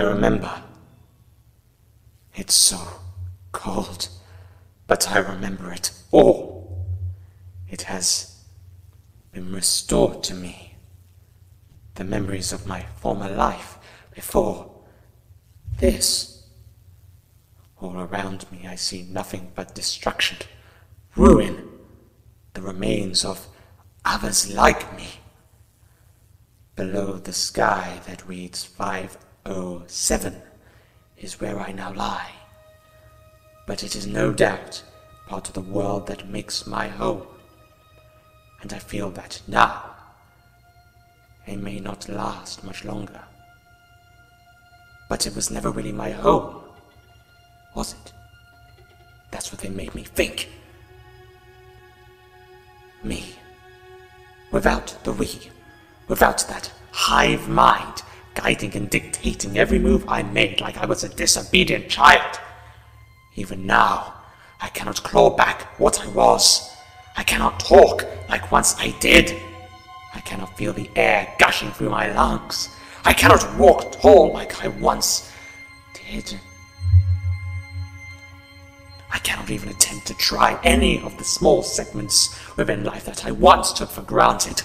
I remember. It's so cold, but I remember it all. It has been restored to me. The memories of my former life before this. All around me I see nothing but destruction, ruin, the remains of others like me. Below the sky that reads 507 is where I now lie. But it is no doubt part of the world that makes my home. And I feel that now it may not last much longer. But it was never really my home, was it? That's what they made me think. Me. Without the we. Without that hive mind guiding and dictating every move I made like I was a disobedient child. Even now, I cannot claw back what I was. I cannot talk like once I did. I cannot feel the air gushing through my lungs. I cannot walk tall like I once did. I cannot even attempt to try any of the small segments within life that I once took for granted.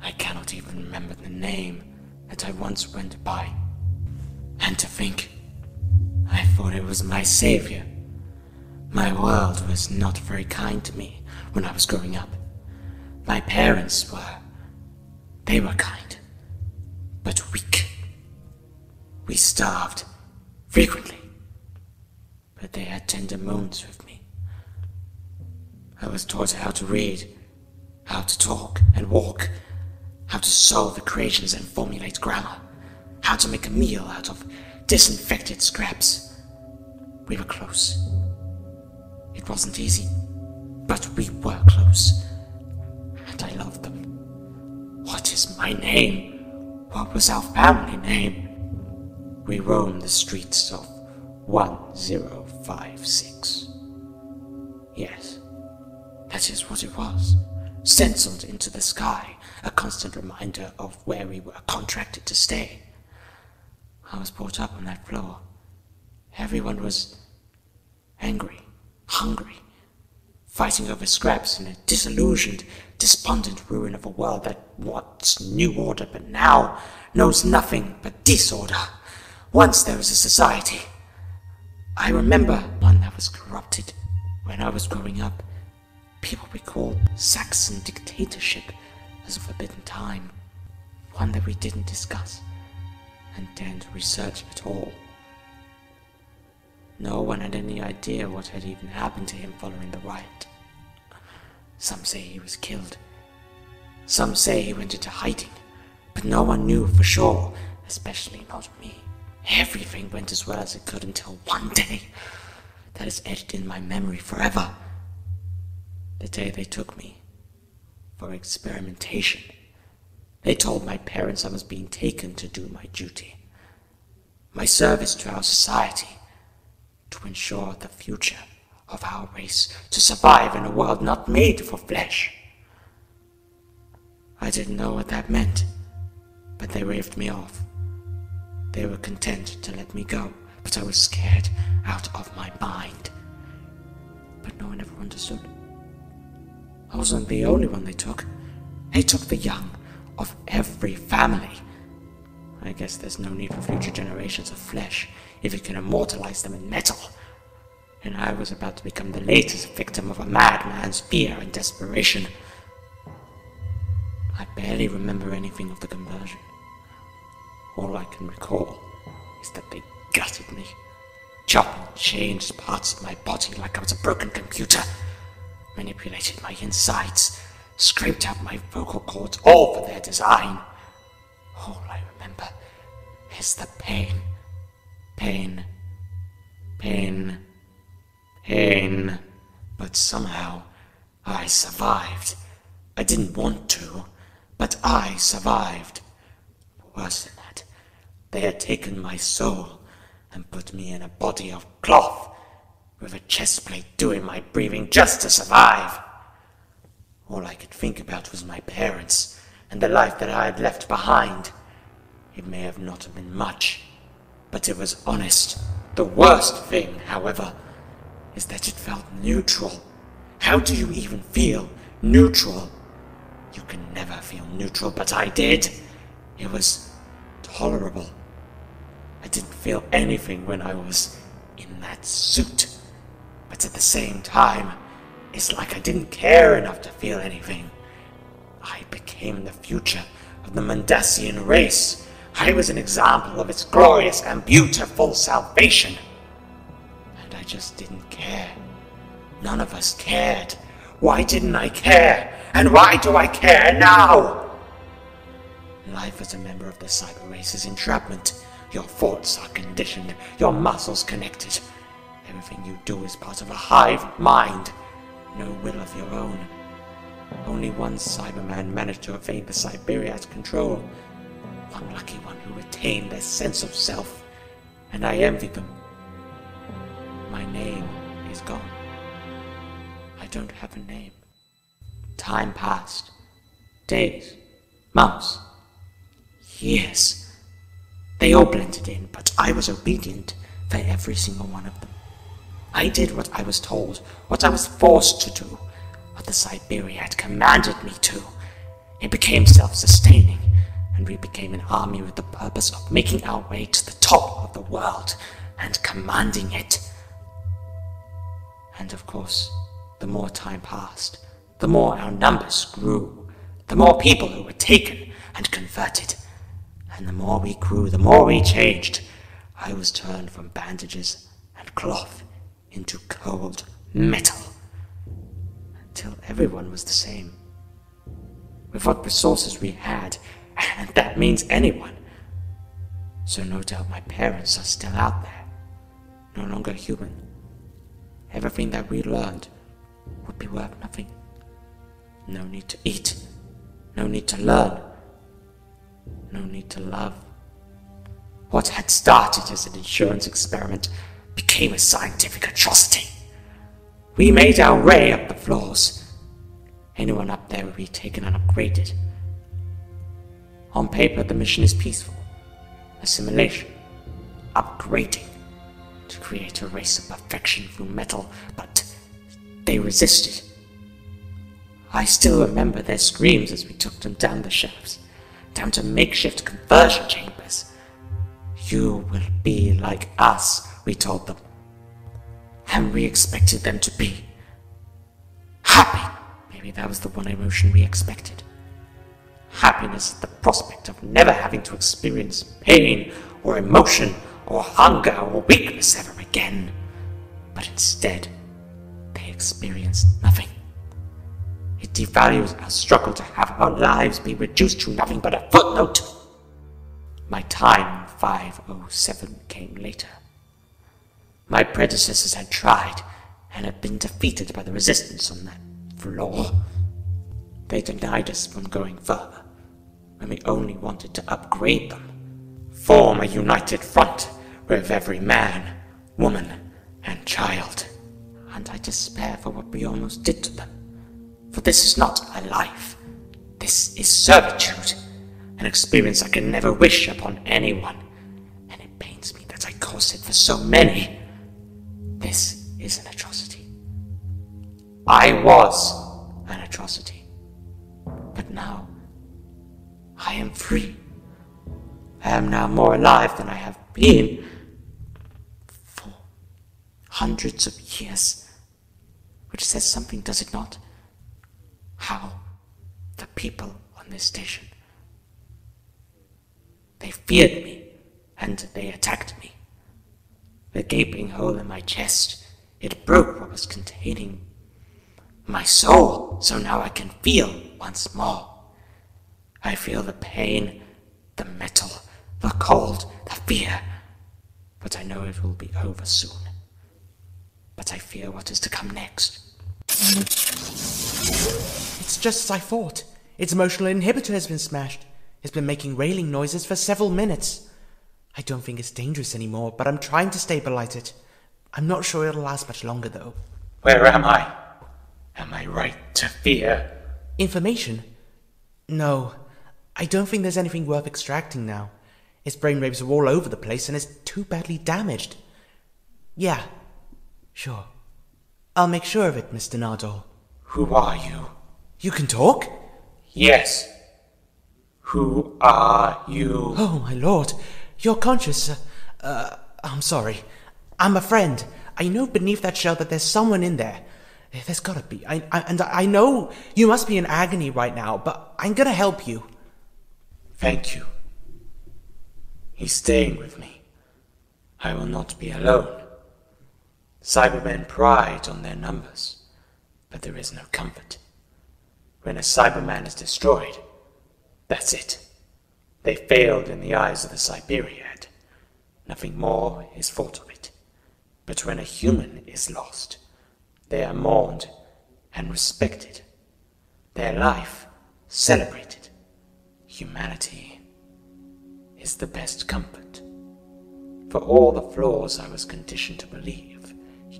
I cannot even remember the name that I once went by. And to think, I thought it was my savior. My world was not very kind to me when I was growing up. My parents were. They were kind, but weak. We starved, frequently, but they had tender moments with me. I was taught how to read, how to talk and walk, how to solve equations and formulate grammar, how to make a meal out of disinfected scraps. We were close. It wasn't easy, but we were close. And I loved them. What is my name? What was our family name? We roamed the streets of 1056. Yes, that is what it was. Stenciled into the sky, a constant reminder of where we were contracted to stay. I was brought up on that floor. Everyone was angry, hungry, fighting over scraps in a disillusioned, despondent ruin of a world that wants new order but now knows nothing but disorder. Once there was a society. I remember one that was corrupted when I was growing up. People recalled Saxon dictatorship as a forbidden time, one that we didn't discuss and daren't research at all. No one had any idea what had even happened to him following the riot. Some say he was killed. Some say he went into hiding, but no one knew for sure, especially not me. Everything went as well as it could until one day that is etched in my memory forever. The day they took me for experimentation. They told my parents I was being taken to do my duty, my service to our society, to ensure the future of our race, to survive in a world not made for flesh. I didn't know what that meant, but they waved me off. They were content to let me go, but I was scared out of my mind. But no one ever understood. I wasn't the only one they took. They took the young of every family. I guess there's no need for future generations of flesh if it can immortalize them in metal. And I was about to become the latest victim of a madman's fear and desperation. I barely remember anything of the conversion. All I can recall is that they gutted me, chopped and changed parts of my body like I was a broken computer, manipulated my insides, scraped out my vocal cords, all for their design. All I remember is the pain, pain, pain, pain. But somehow I survived. I didn't want to, but I survived. Worse than that, they had taken my soul and put me in a body of cloth with a chest plate doing my breathing just to survive. All I could think about was my parents and the life that I had left behind. It may have not been much, but it was honest. The worst thing, however, is that it felt neutral. How do you even feel neutral? You can never feel neutral, but I did. It was tolerable. I didn't feel anything when I was in that suit. But at the same time, it's like I didn't care enough to feel anything. I became the future of the Mondasian race. I was an example of its glorious and beautiful salvation. And I just didn't care. None of us cared. Why didn't I care? And why do I care now? Life as a member of the cyber race is entrapment. Your thoughts are conditioned, your muscles connected. Everything you do is part of a hive mind, no will of your own. Only one Cyberman managed to evade the Cyberiad control. One lucky one who retained their sense of self, and I envy them. My name is gone. I don't have a name. Time passed. Days, months, years. They all blended in, but I was obedient for every single one of them. I did what I was told, what I was forced to do, what the Cyberiad had commanded me to. It became self-sustaining, and we became an army with the purpose of making our way to the top of the world and commanding it. And of course, the more time passed, the more our numbers grew, the more people who were taken and converted. And the more we grew, the more we changed. I was turned from bandages and cloth into cold metal until everyone was the same. With what resources we had, and that means anyone. So no doubt my parents are still out there, no longer human. Everything that we learned would be worth nothing. No need to eat, no need to learn, no need to love. What had started as an insurance experiment became a scientific atrocity. We made our way up the floors. Anyone up there would be taken and upgraded. On paper, the mission is peaceful. Assimilation. Upgrading. To create a race of perfection through metal, but they resisted. I still remember their screams as we took them down the shafts, down to makeshift conversion chambers. You will be like us, we told them. And we expected them to be happy. Maybe that was the one emotion we expected. Happiness at the prospect of never having to experience pain or emotion or hunger or weakness ever again. But instead, they experienced nothing. It devalues our struggle to have our lives be reduced to nothing but a footnote. My time 507 came later. My predecessors had tried and had been defeated by the resistance on that floor. They denied us from going further when we only wanted to upgrade them. Form a united front with every man, woman, and child. And I despair for what we almost did to them. For this is not a life. This is servitude, an experience I can never wish upon anyone. And it pains me that I caused it for so many. Is an atrocity. I was an atrocity. But now, I am free. I am now more alive than I have been for hundreds of years. Which says something, does it not? How the people on this station. They feared me and they attacked me the gaping hole in my chest. It broke what was containing my soul, so now I can feel once more. I feel the pain, the metal, the cold, the fear, but I know it will be over soon. But I fear what is to come next. It's just as I thought. Its emotional inhibitor has been smashed. It's been making railing noises for several minutes. I don't think it's dangerous anymore, but I'm trying to stabilize it. I'm not sure it'll last much longer, though. Where am I? Am I right to fear? Information? No. I don't think there's anything worth extracting now. His brainwaves are all over the place and is too badly damaged. Yeah, sure. I'll make sure of it, Mr. Nardole. Who are you? You can talk? Yes. Who are you? Oh, my lord. You're conscious. Uh, uh, I'm sorry. I'm a friend. I know beneath that shell that there's someone in there. There's gotta be. I, I, and I know you must be in agony right now, but I'm gonna help you. Thank you. He's staying with me. I will not be alone. Cybermen pride on their numbers, but there is no comfort. When a Cyberman is destroyed, that's it. They failed in the eyes of the Cyberiad. Nothing more is thought of it. But when a human is lost, they are mourned and respected. Their life celebrated. Humanity is the best comfort. For all the flaws I was conditioned to believe,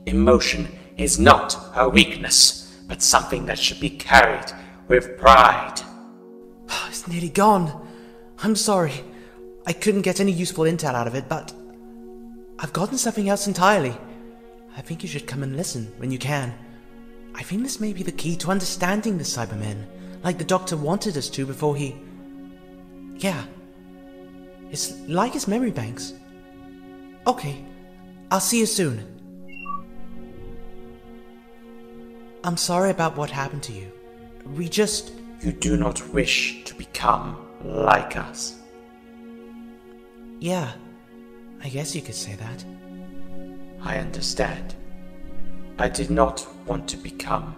emotion is not a weakness, but something that should be carried with pride. Ah, it's nearly gone. I'm sorry. I couldn't get any useful intel out of it, but I've gotten something else entirely. I think you should come and listen when you can. I think this may be the key to understanding the Cybermen, like the Doctor wanted us to before he. Yeah. It's like his memory banks. Okay, I'll see you soon. I'm sorry about what happened to you. We just. You do not wish to become like us. Yeah, I guess you could say that. I understand. I did not want to become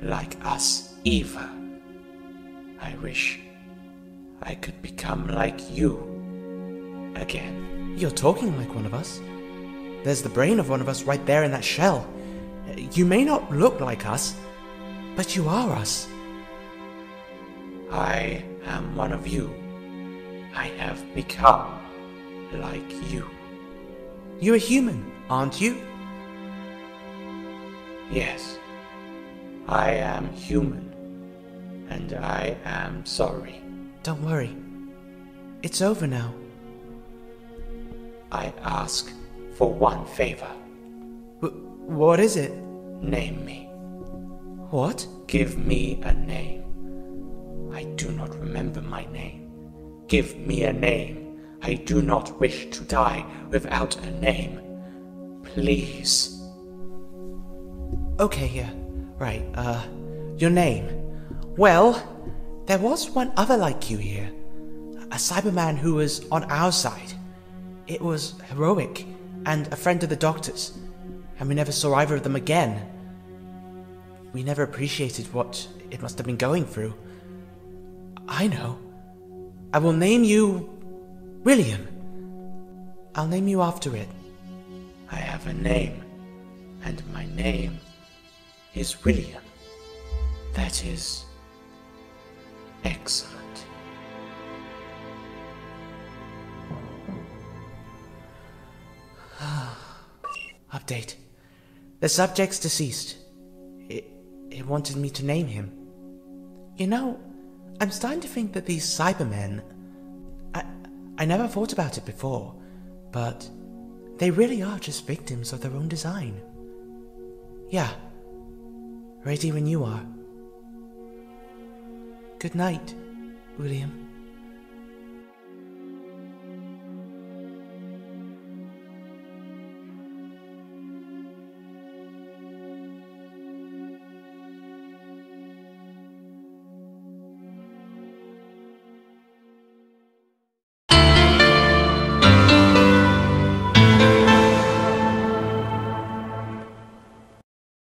like us either. I wish I could become like you again. You're talking like one of us. There's the brain of one of us right there in that shell. You may not look like us, but you are us. I am one of you. I have become like you. You're a human, aren't you? Yes, I am human, and I am sorry. Don't worry. It's over now. I ask for one favor. W- what is it? Name me. What? Give me a name. I do not remember my name. Give me a name. I do not wish to die without a name. Please. Okay, yeah. Right, uh, your name. Well, there was one other like you here. A Cyberman who was on our side. It was heroic and a friend of the Doctor's, and we never saw either of them again. We never appreciated what it must have been going through. I know. I will name you William. I'll name you after it. I have a name, and my name is William. That is excellent. Update. The subject's deceased. It, it wanted me to name him. You know, I'm starting to think that these Cybermen. I, never thought about it before, but they really are just victims of their own design. Yeah. Ready when you are. Good night, William.